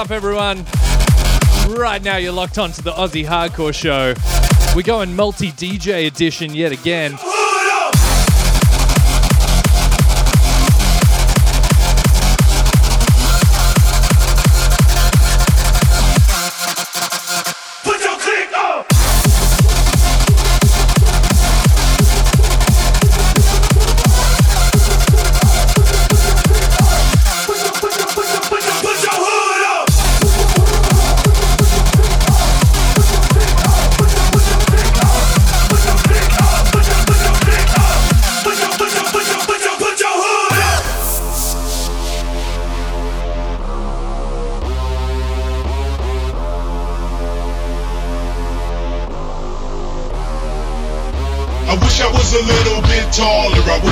up, everyone? Right now, you're locked onto the Aussie Hardcore Show. We're going multi DJ edition yet again.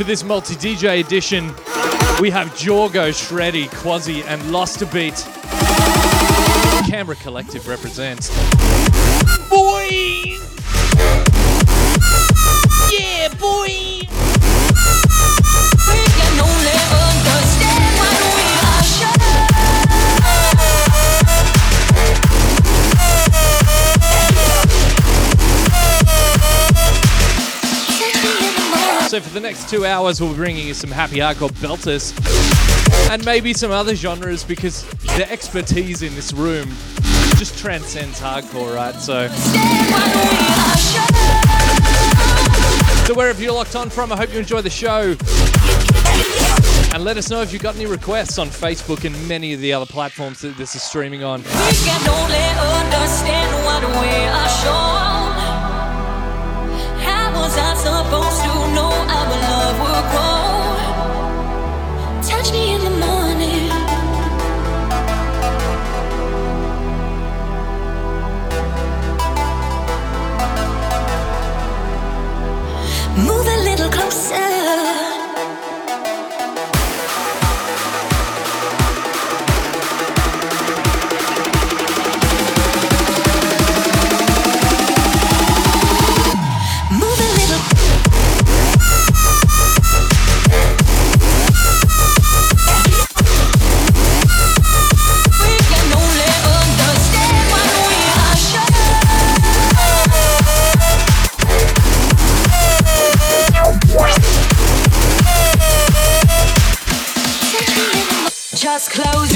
For this multi DJ edition, we have Jorgo, Shreddy, Quazzy, and Lostabeat. Camera Collective represents. Boy! For the next two hours, we'll be bringing you some happy hardcore belters and maybe some other genres because the expertise in this room just transcends hardcore, right? So. So wherever you're locked on from, I hope you enjoy the show. And let us know if you've got any requests on Facebook and many of the other platforms that this is streaming on. supposed to Move a little closer. just close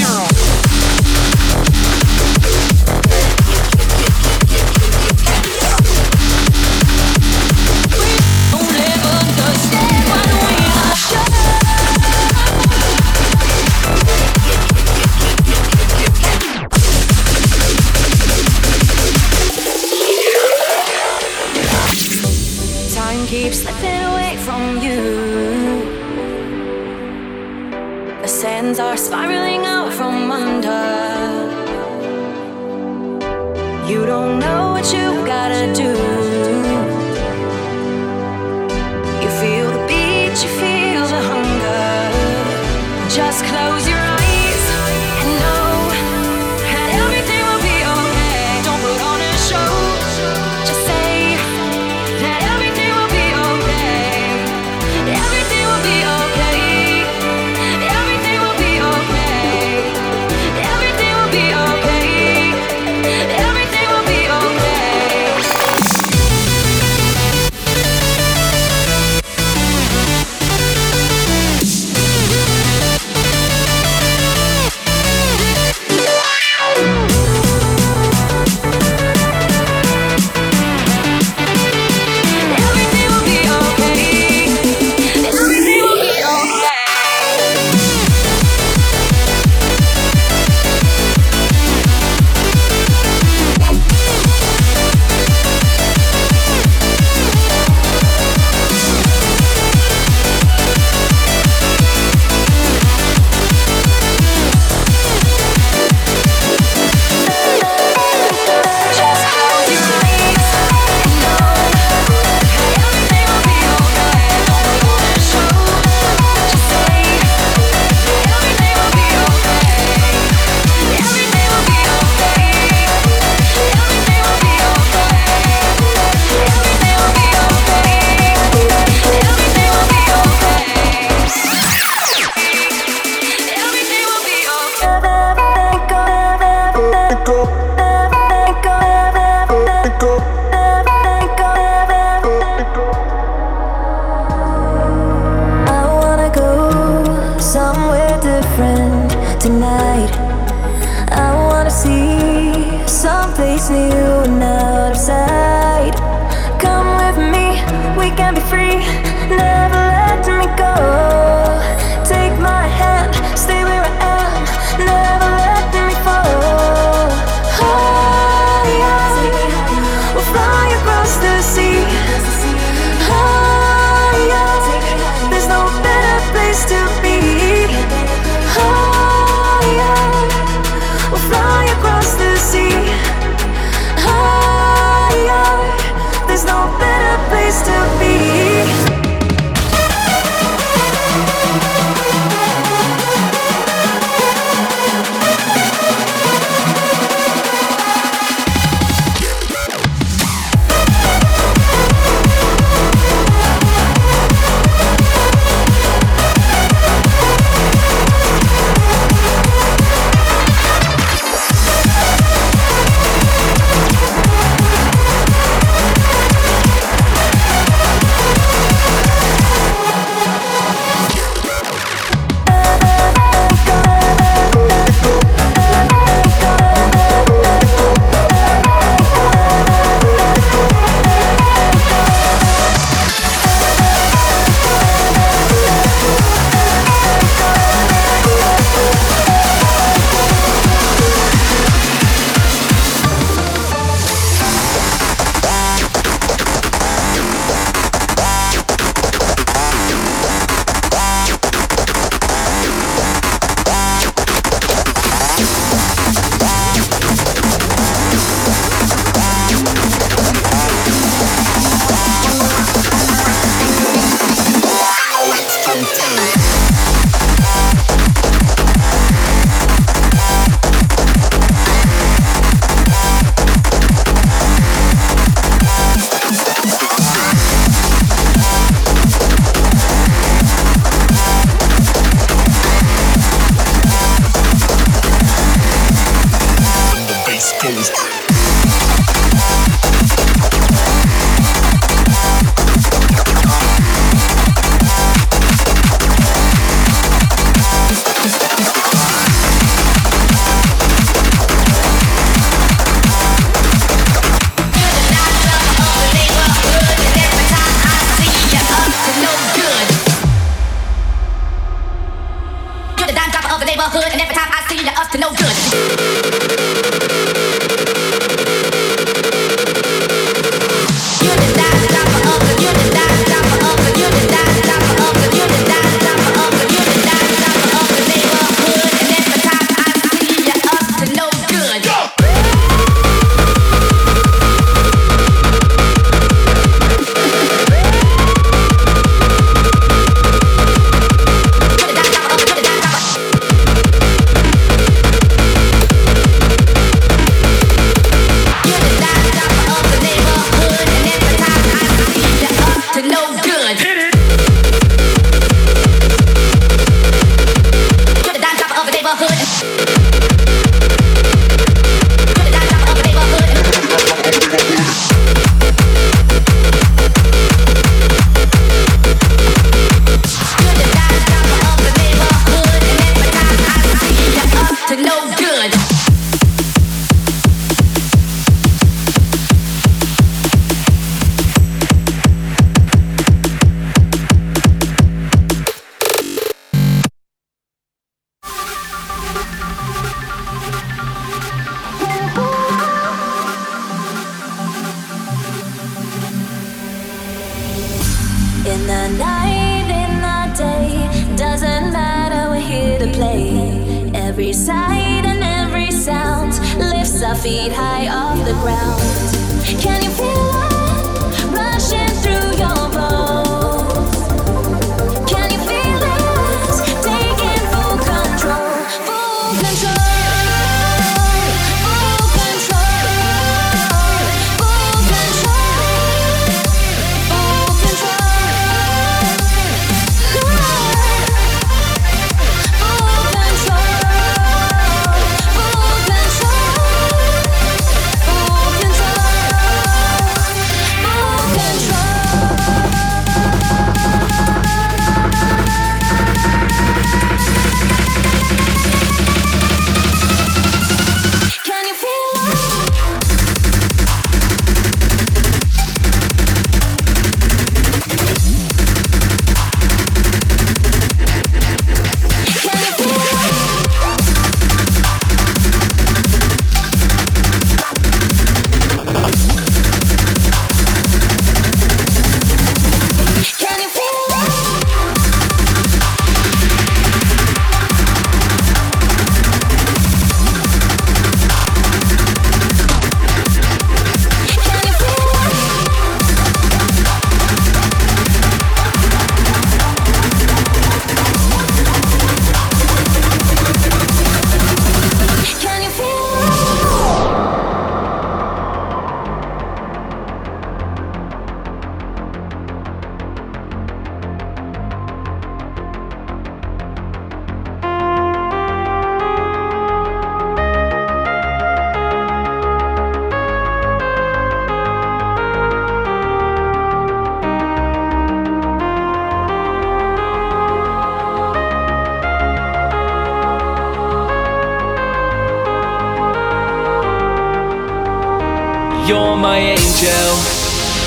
You're my angel.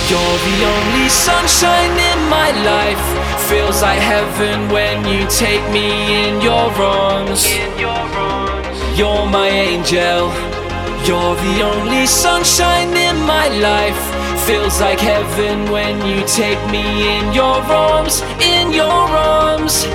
You're the only sunshine in my life. Feels like heaven when you take me in your arms. You're my angel. You're the only sunshine in my life. Feels like heaven when you take me in your arms, in your arms.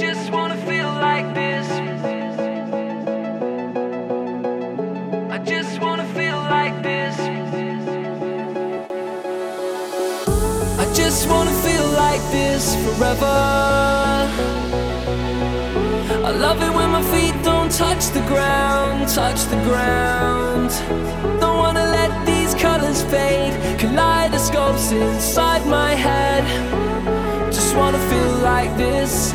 just wanna feel like this. I just wanna feel like this. I just wanna feel like this forever. I love it when my feet don't touch the ground, touch the ground. Don't wanna let these colors fade. Kaleidoscopes inside my head. Just wanna feel like this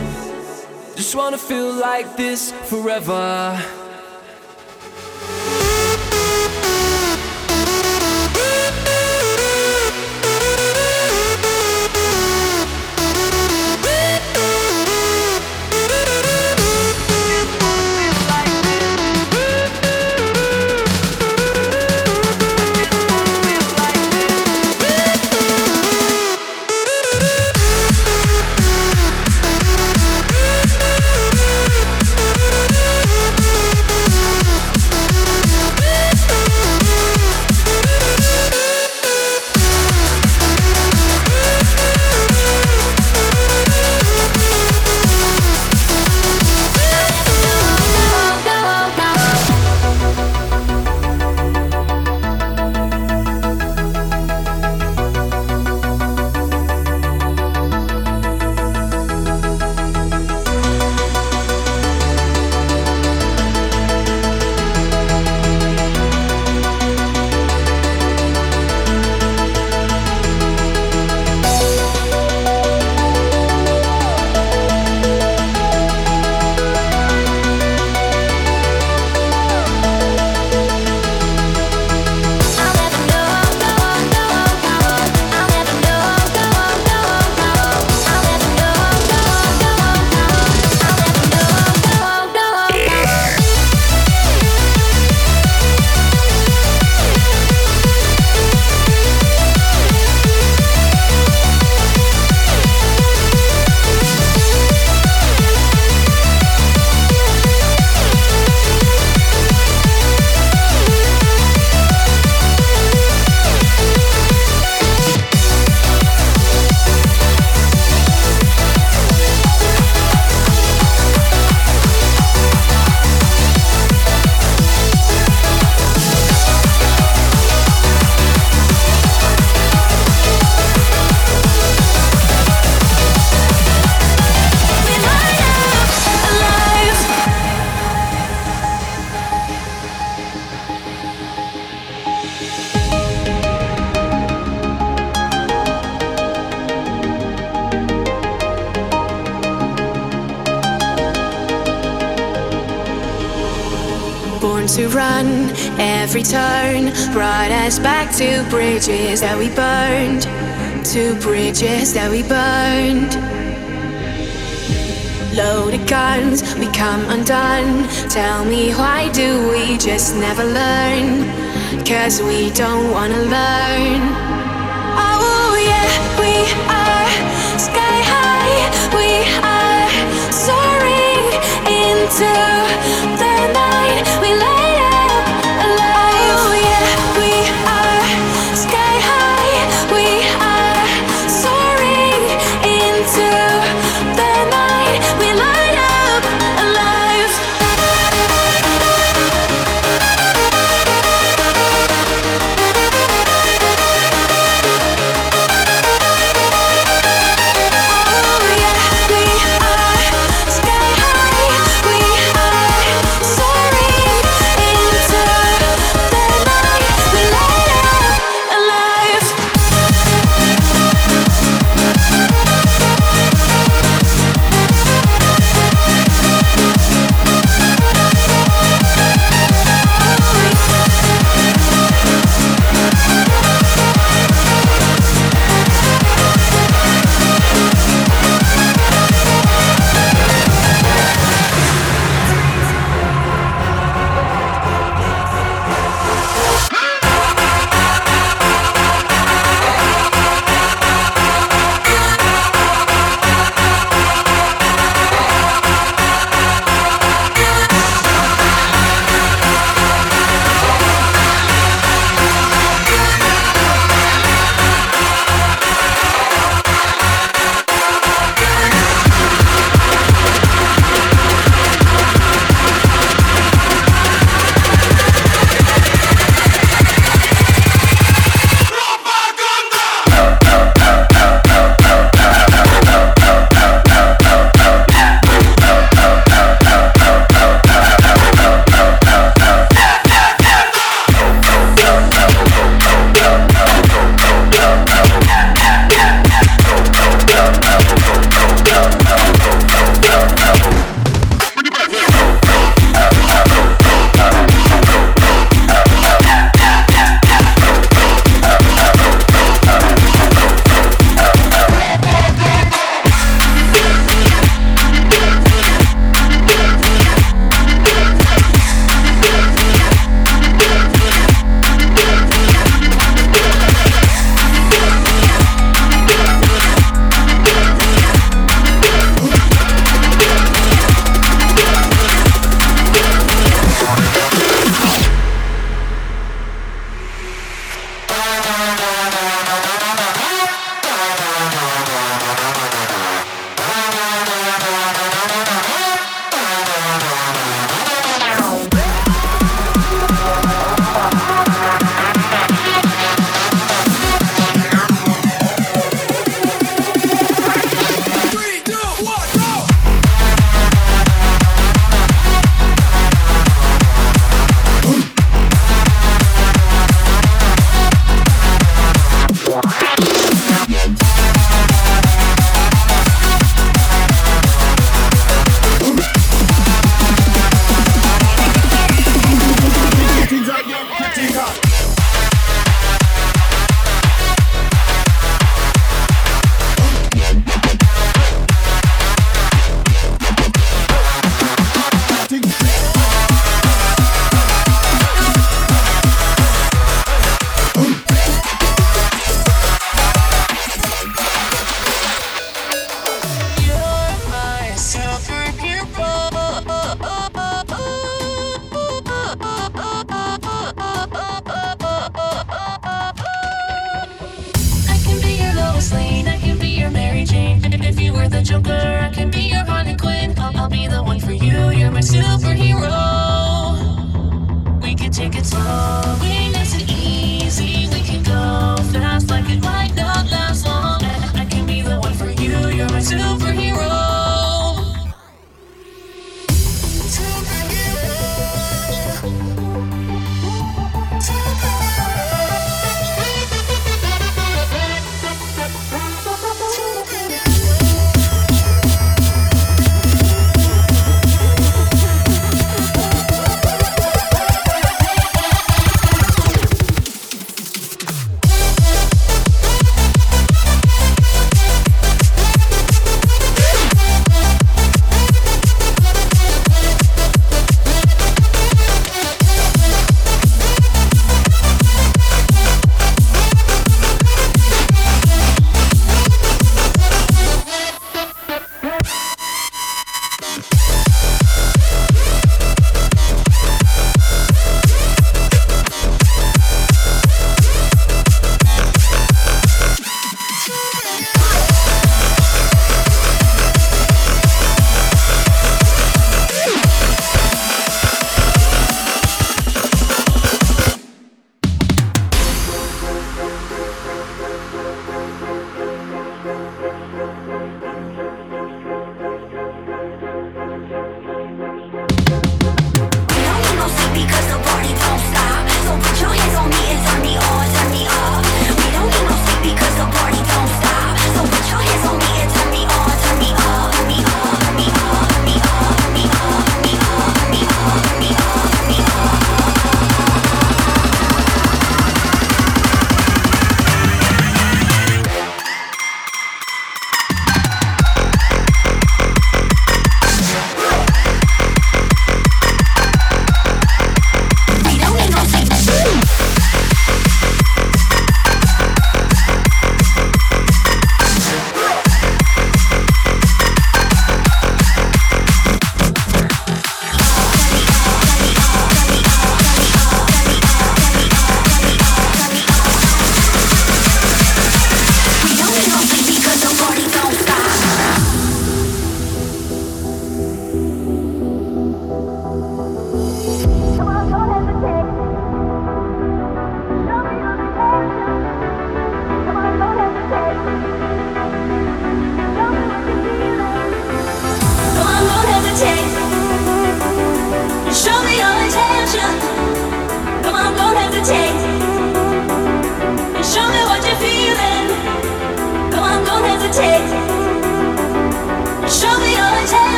wanna feel like this forever. Bridges that we burned, to bridges that we burned. Loaded guns, we come undone. Tell me why do we just never learn? Cause we don't wanna learn.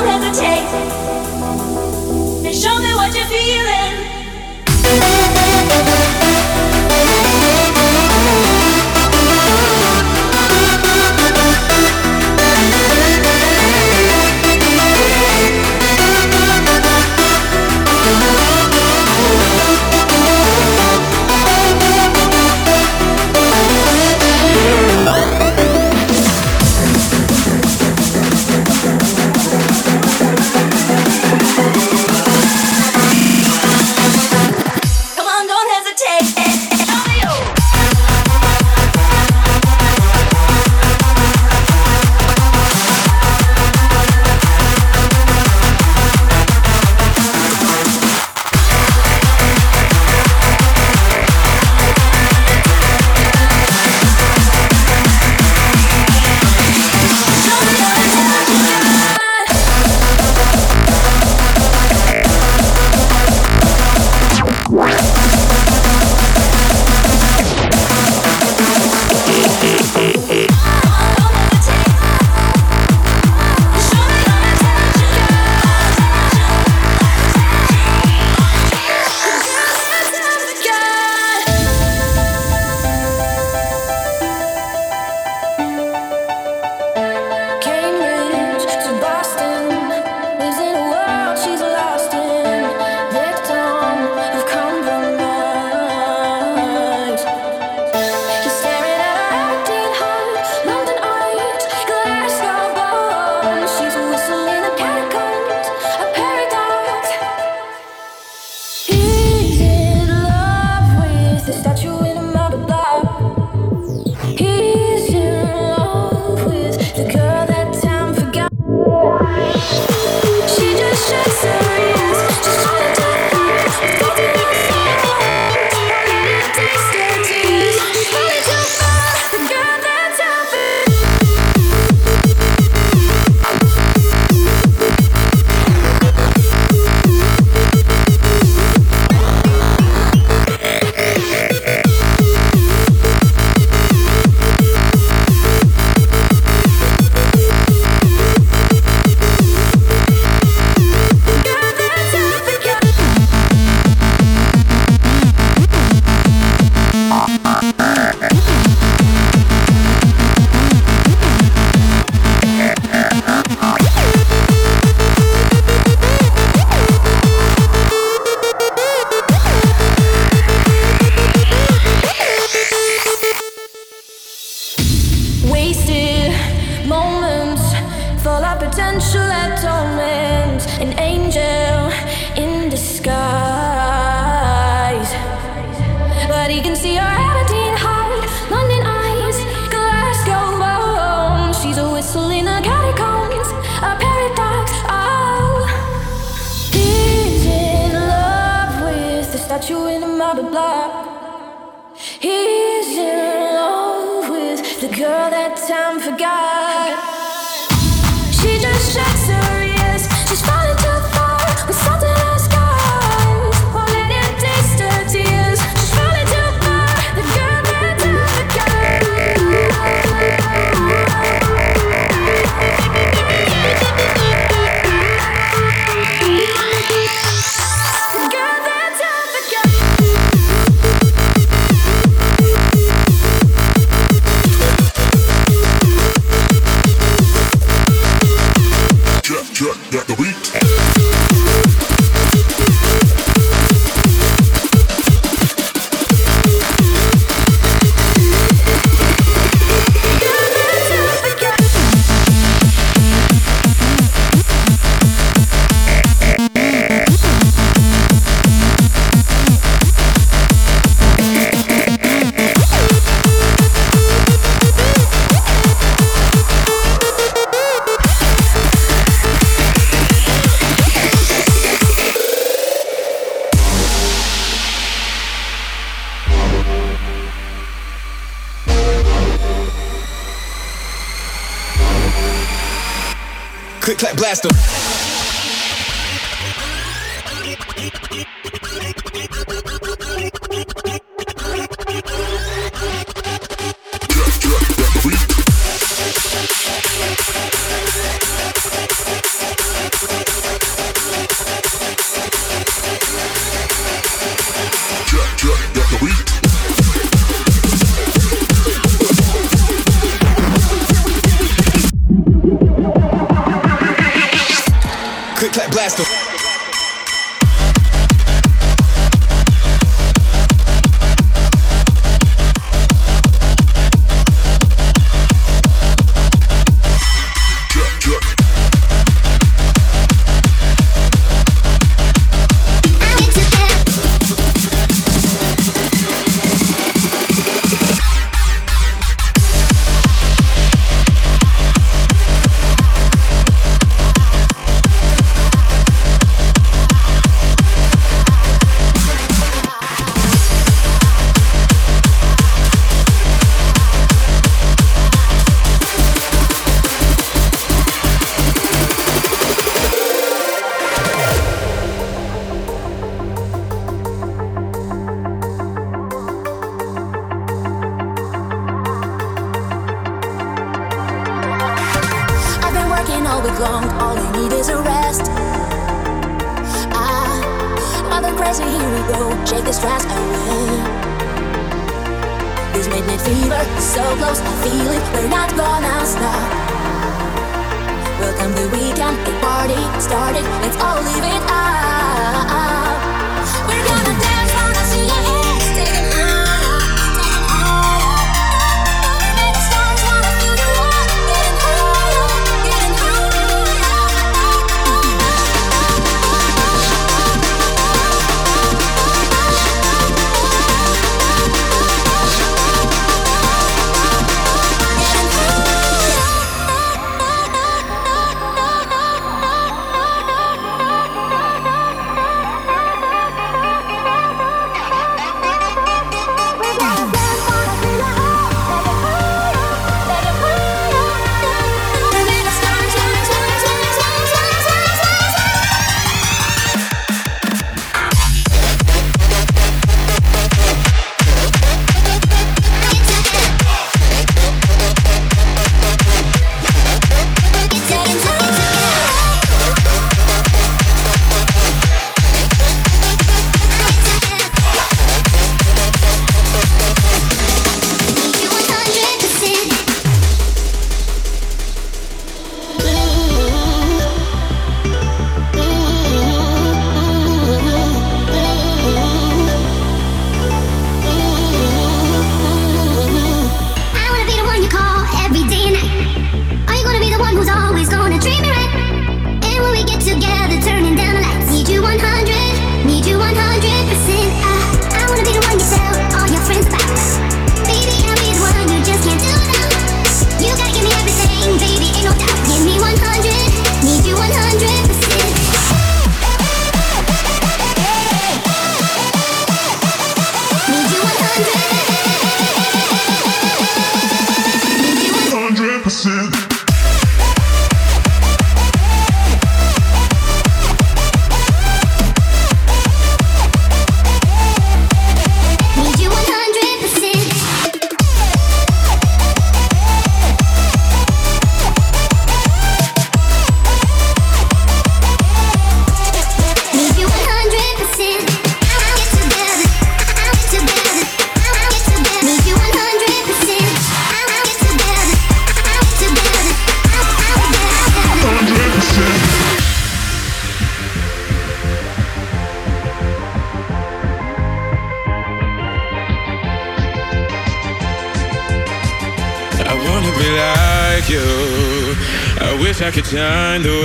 don't hesitate and show me what you're feeling. Click, clap, blast 'em. Shine the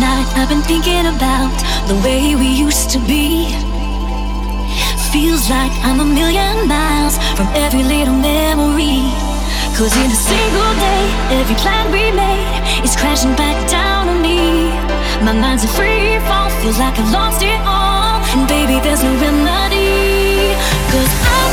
night I've been thinking about the way we used to be. Feels like I'm a million miles from every little memory. Cause in a single day, every plan we made is crashing back down on me. My mind's a free fall, feels like I've lost it all. And baby, there's no remedy. Cause I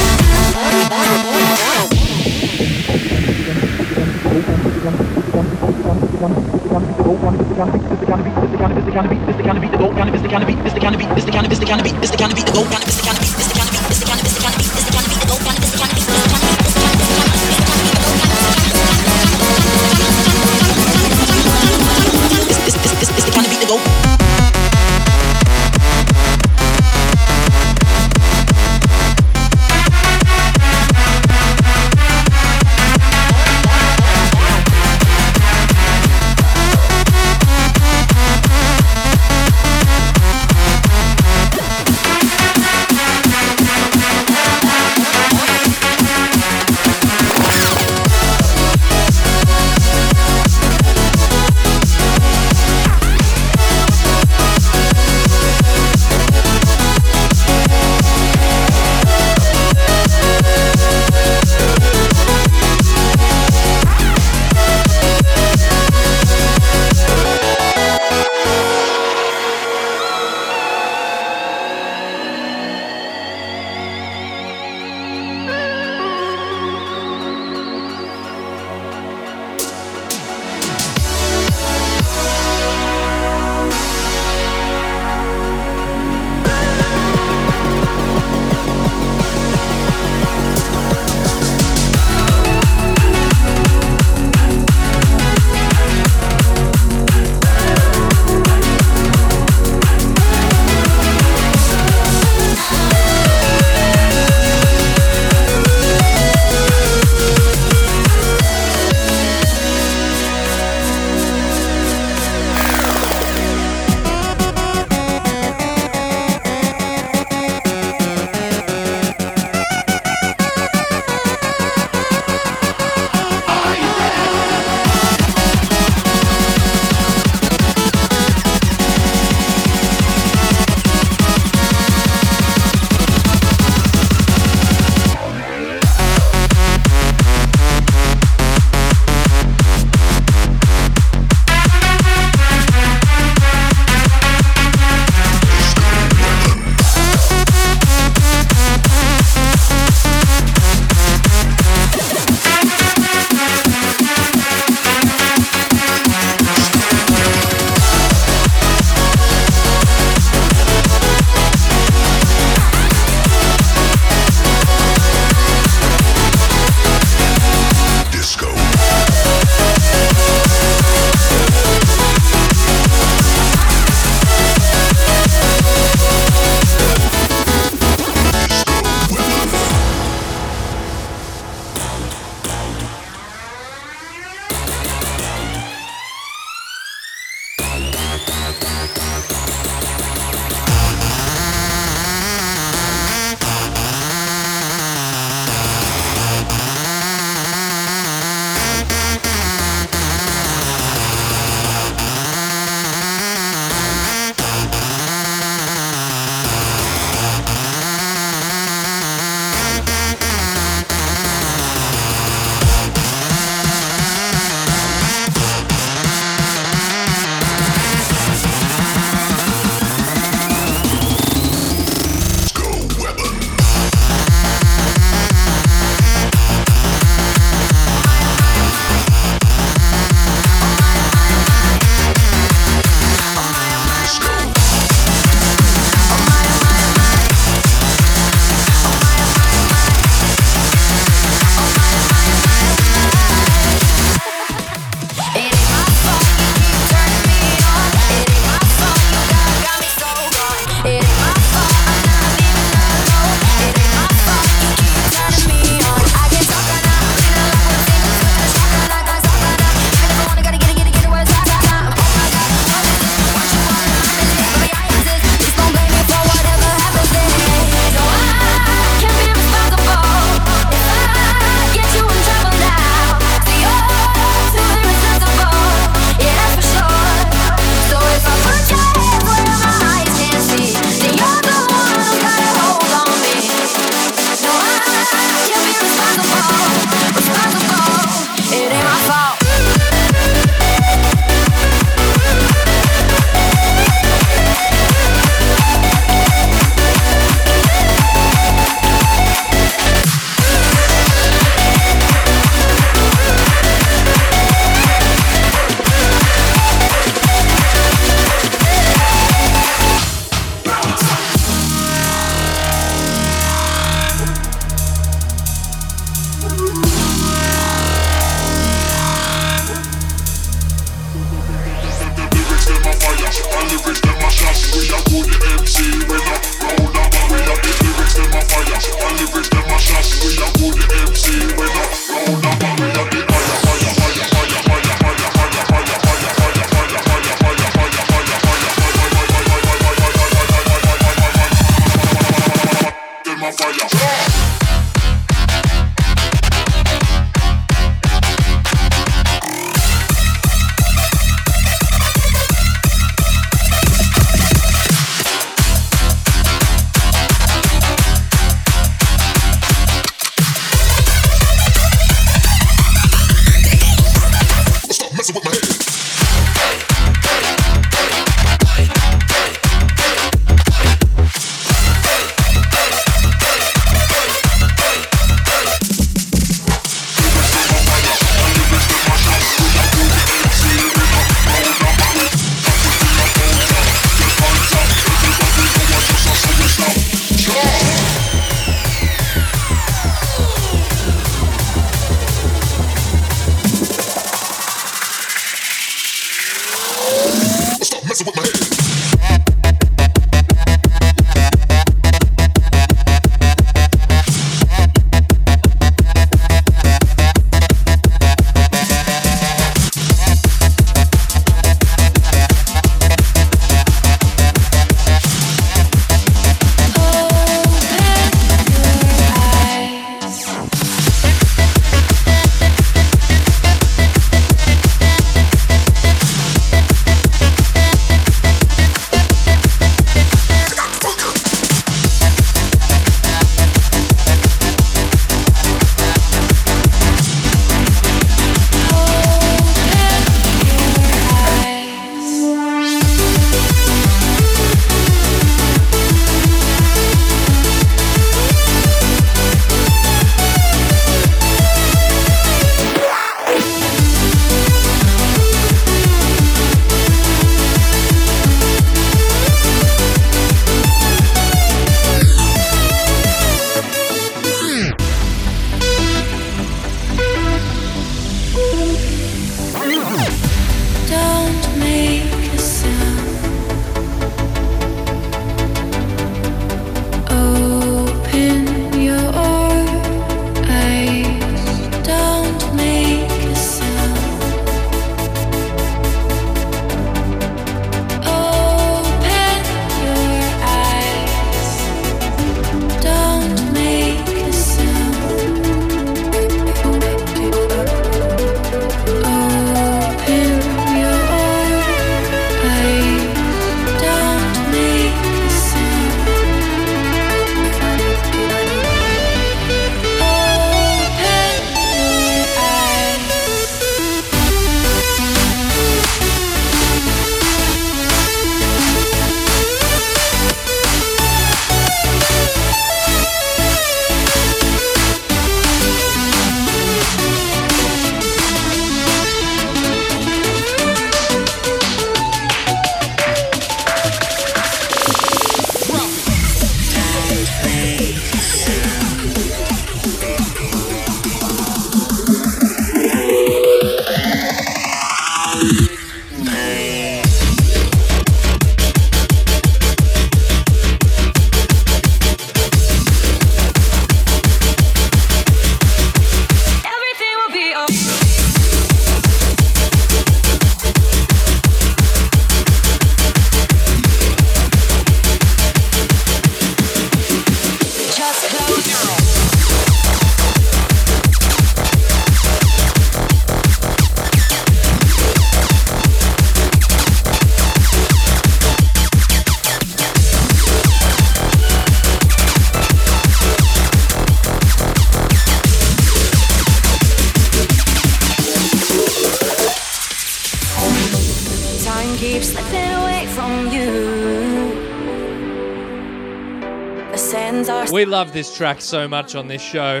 love this track so much on this show.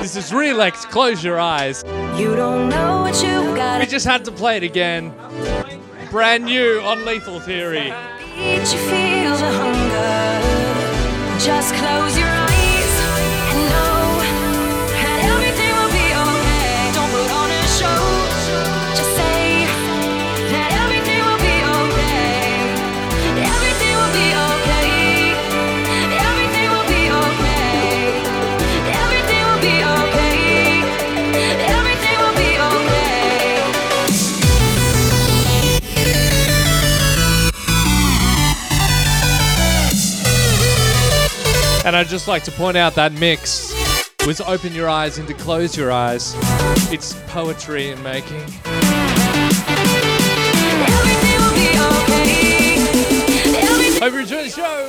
This is Relax, Close Your Eyes. You don't know what you got. We just had to play it again. Brand new on Lethal Theory. Just close your eyes. And I'd just like to point out that mix was Open Your Eyes into Close Your Eyes. It's poetry in making. Everything will be okay. Everything Hope you enjoy the show.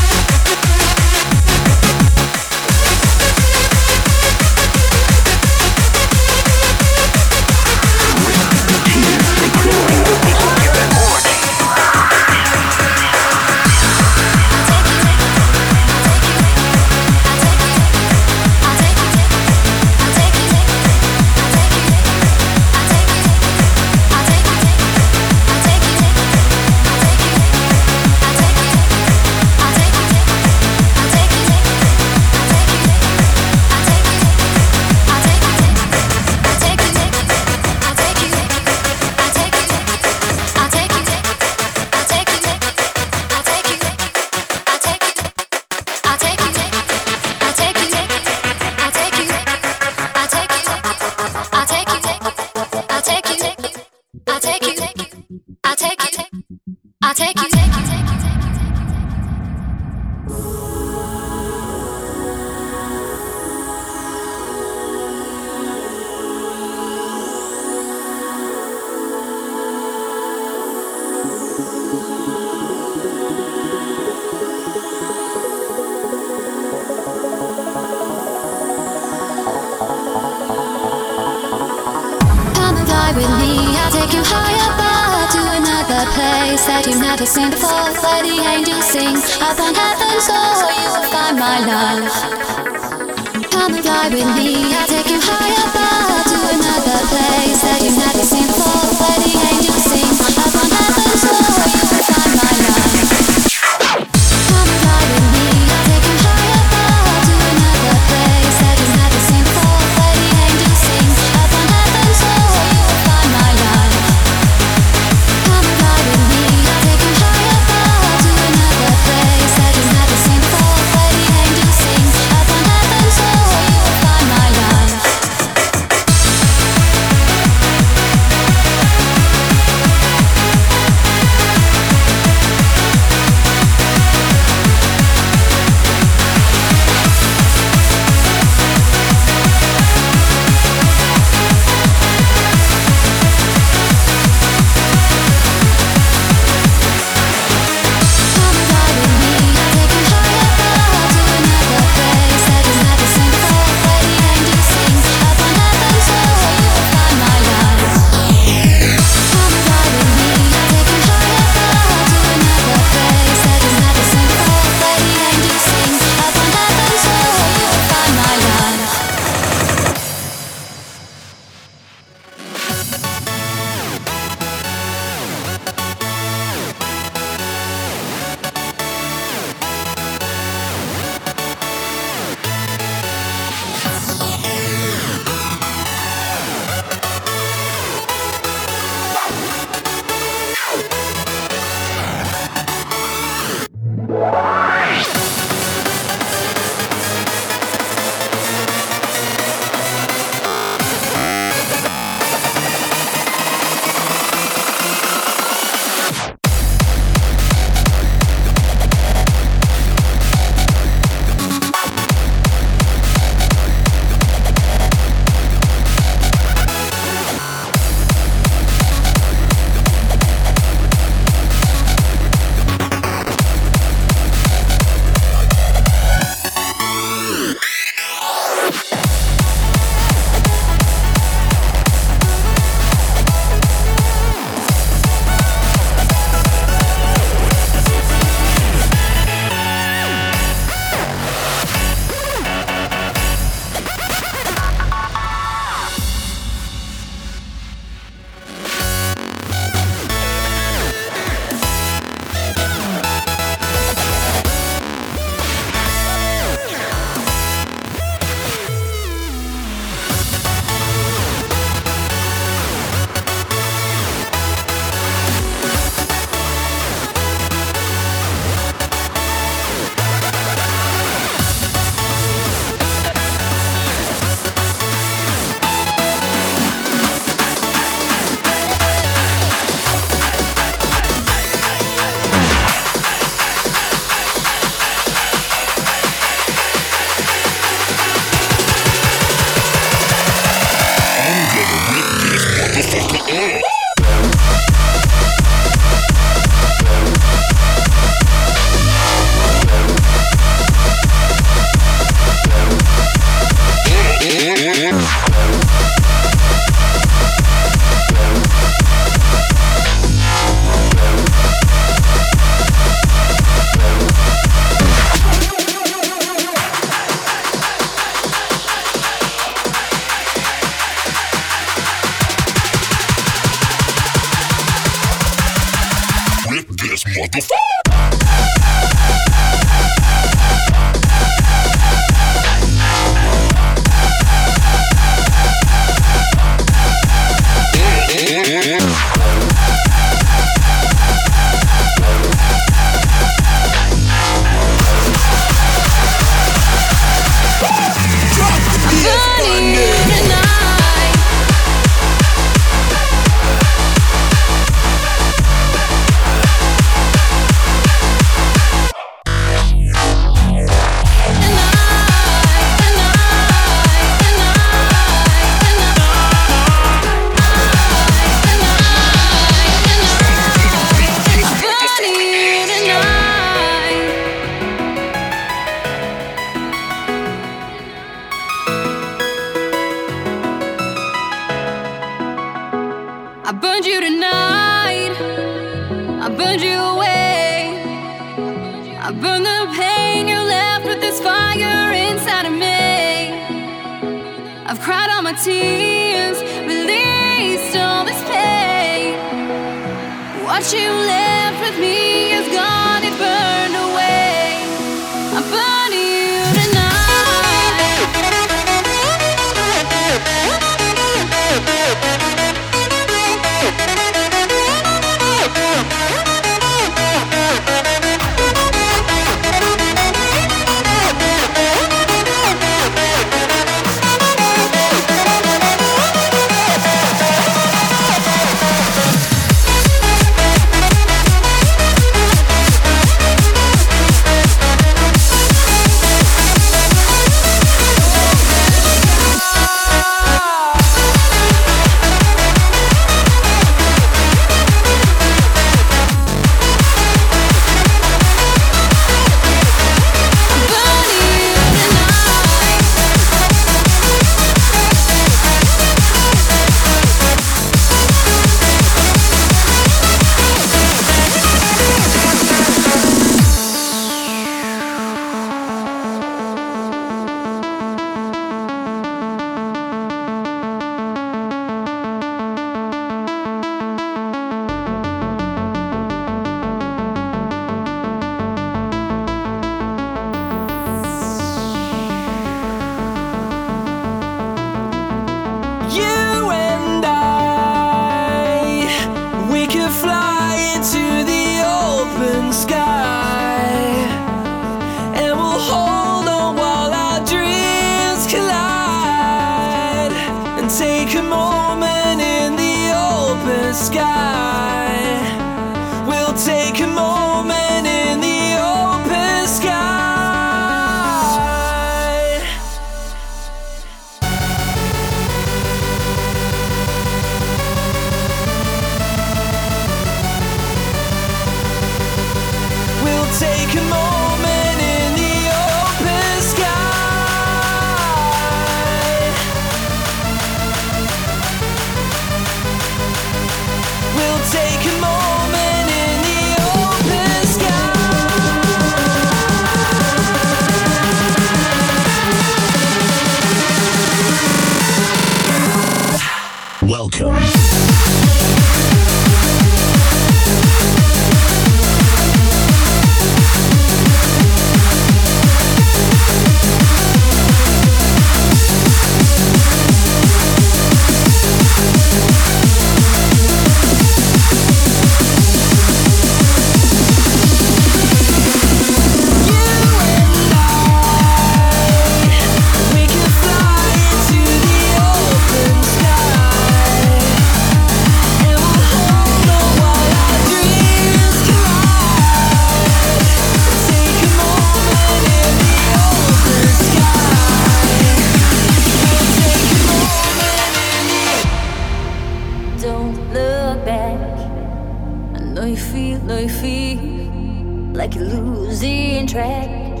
being tracked.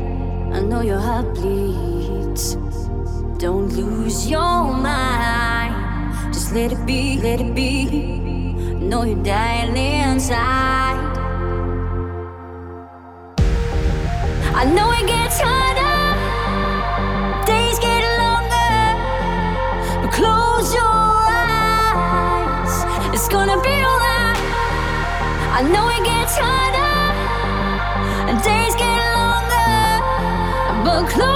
I know your heart bleeds. Don't lose your mind. Just let it be, let it be. Know you're dying inside. I know it gets harder. Days get longer. But close your eyes. It's gonna be alright. I know it gets harder. close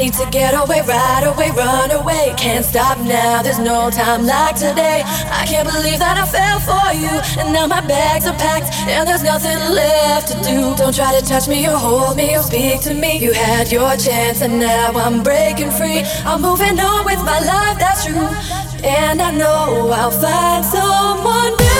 need to get away, right away, run away. Can't stop now, there's no time like today. I can't believe that I fell for you. And now my bags are packed, and there's nothing left to do. Don't try to touch me or hold me or speak to me. You had your chance, and now I'm breaking free. I'm moving on with my life, that's true. And I know I'll find someone new.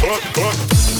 Cut.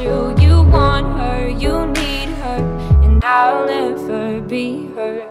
you. You want her, you need her, and I'll never be her.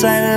silence.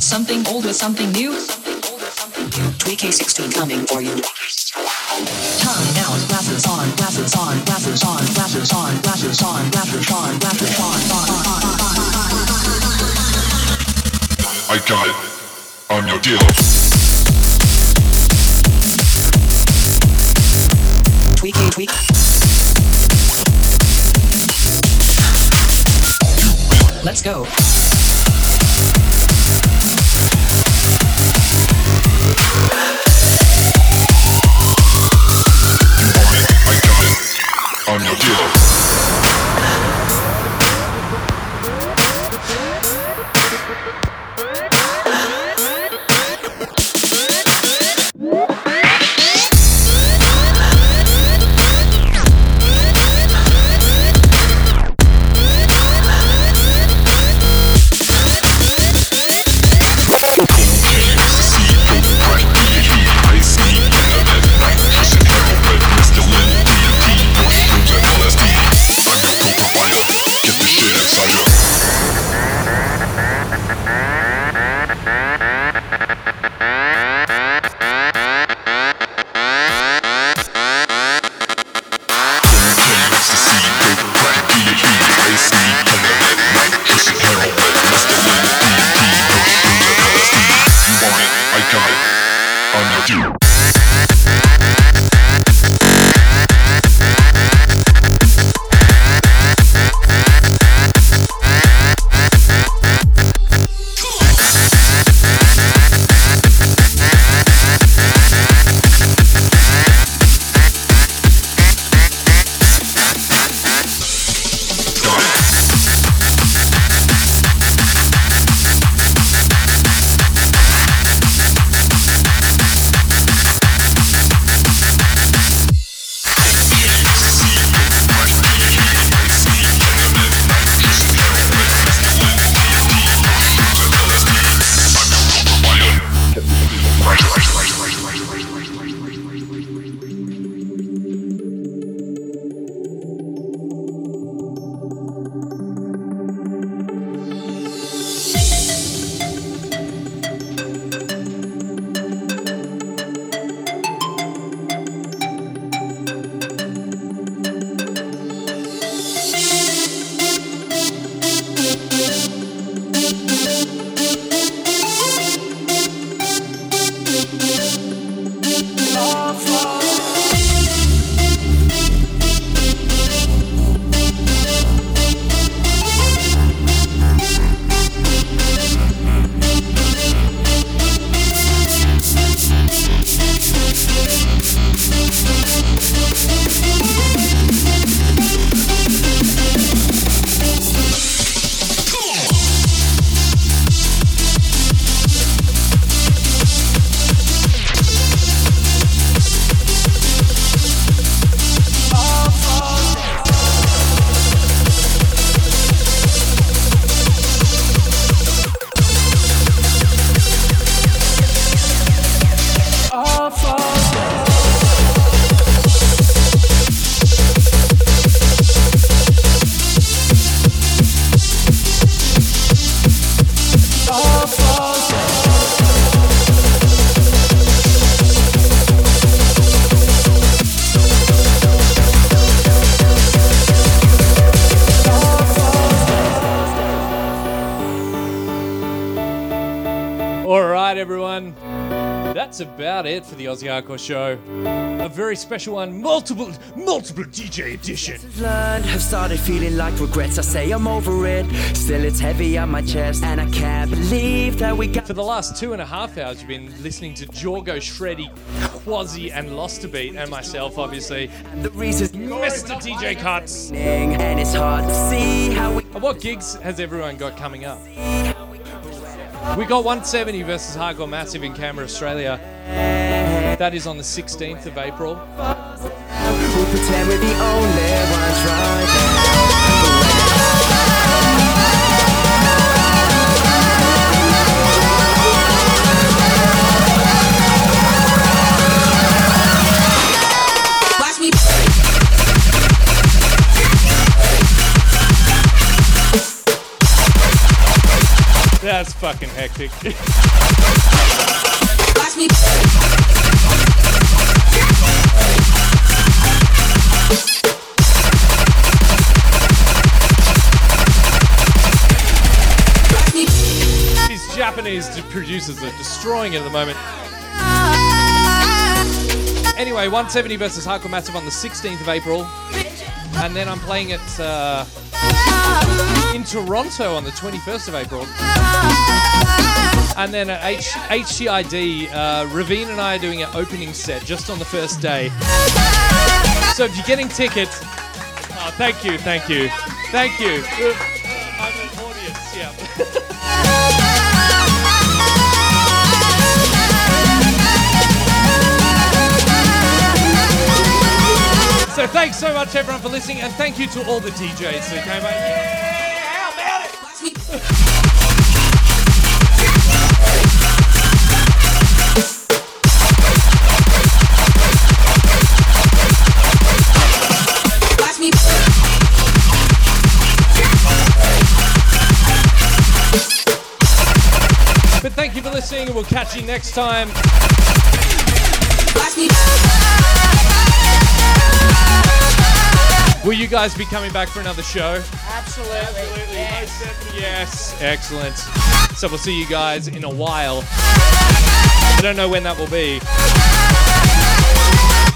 Something old with something new. Tweak A16 coming for you. Hardcore Show. A very special one, multiple, multiple DJ edition. learned, have started feeling like regrets. I say I'm over it. Still, it's heavy on my chest, and I can't believe that we got. For the last two and a half hours, you've been listening to Jorgo, Shreddy, Quazzy, and Lostabeat, and myself, obviously. The reasons Mr. DJ Cotts. and it's hard to see how we. And what gigs has everyone got coming up? We got 170 versus Hardcore Massive in Canberra, Australia. That is on the 16th of April. We pretend we're the only ones right Watch me. That's fucking hectic. Producers are destroying it at the moment. Anyway, 170 versus Hardcore Massive on the 16th of April. And then I'm playing it uh, in Toronto on the 21st of April. And then at H- HTID, uh, Ravine and I are doing an opening set just on the first day. So if you're getting tickets, oh, thank you, thank you, thank you. So thanks so much everyone for listening, and thank you to all the DJs that came out. But thank you for listening, and we'll catch you next time. Will you guys be coming back for another show? Absolutely. Absolutely. Definitely. Yes. Excellent. So we'll see you guys in a while. I don't know when that will be.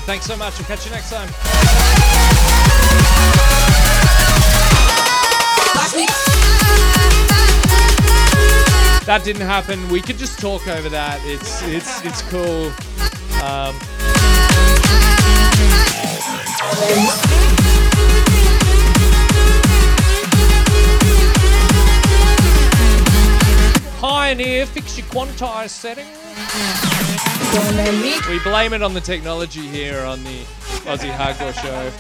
Thanks so much. I'll catch you next time. That didn't happen. We could just talk over that. It's it's it's cool. Um, Pioneer, fix your quantize setting. We blame it on the technology here on the Aussie Hardcore Show.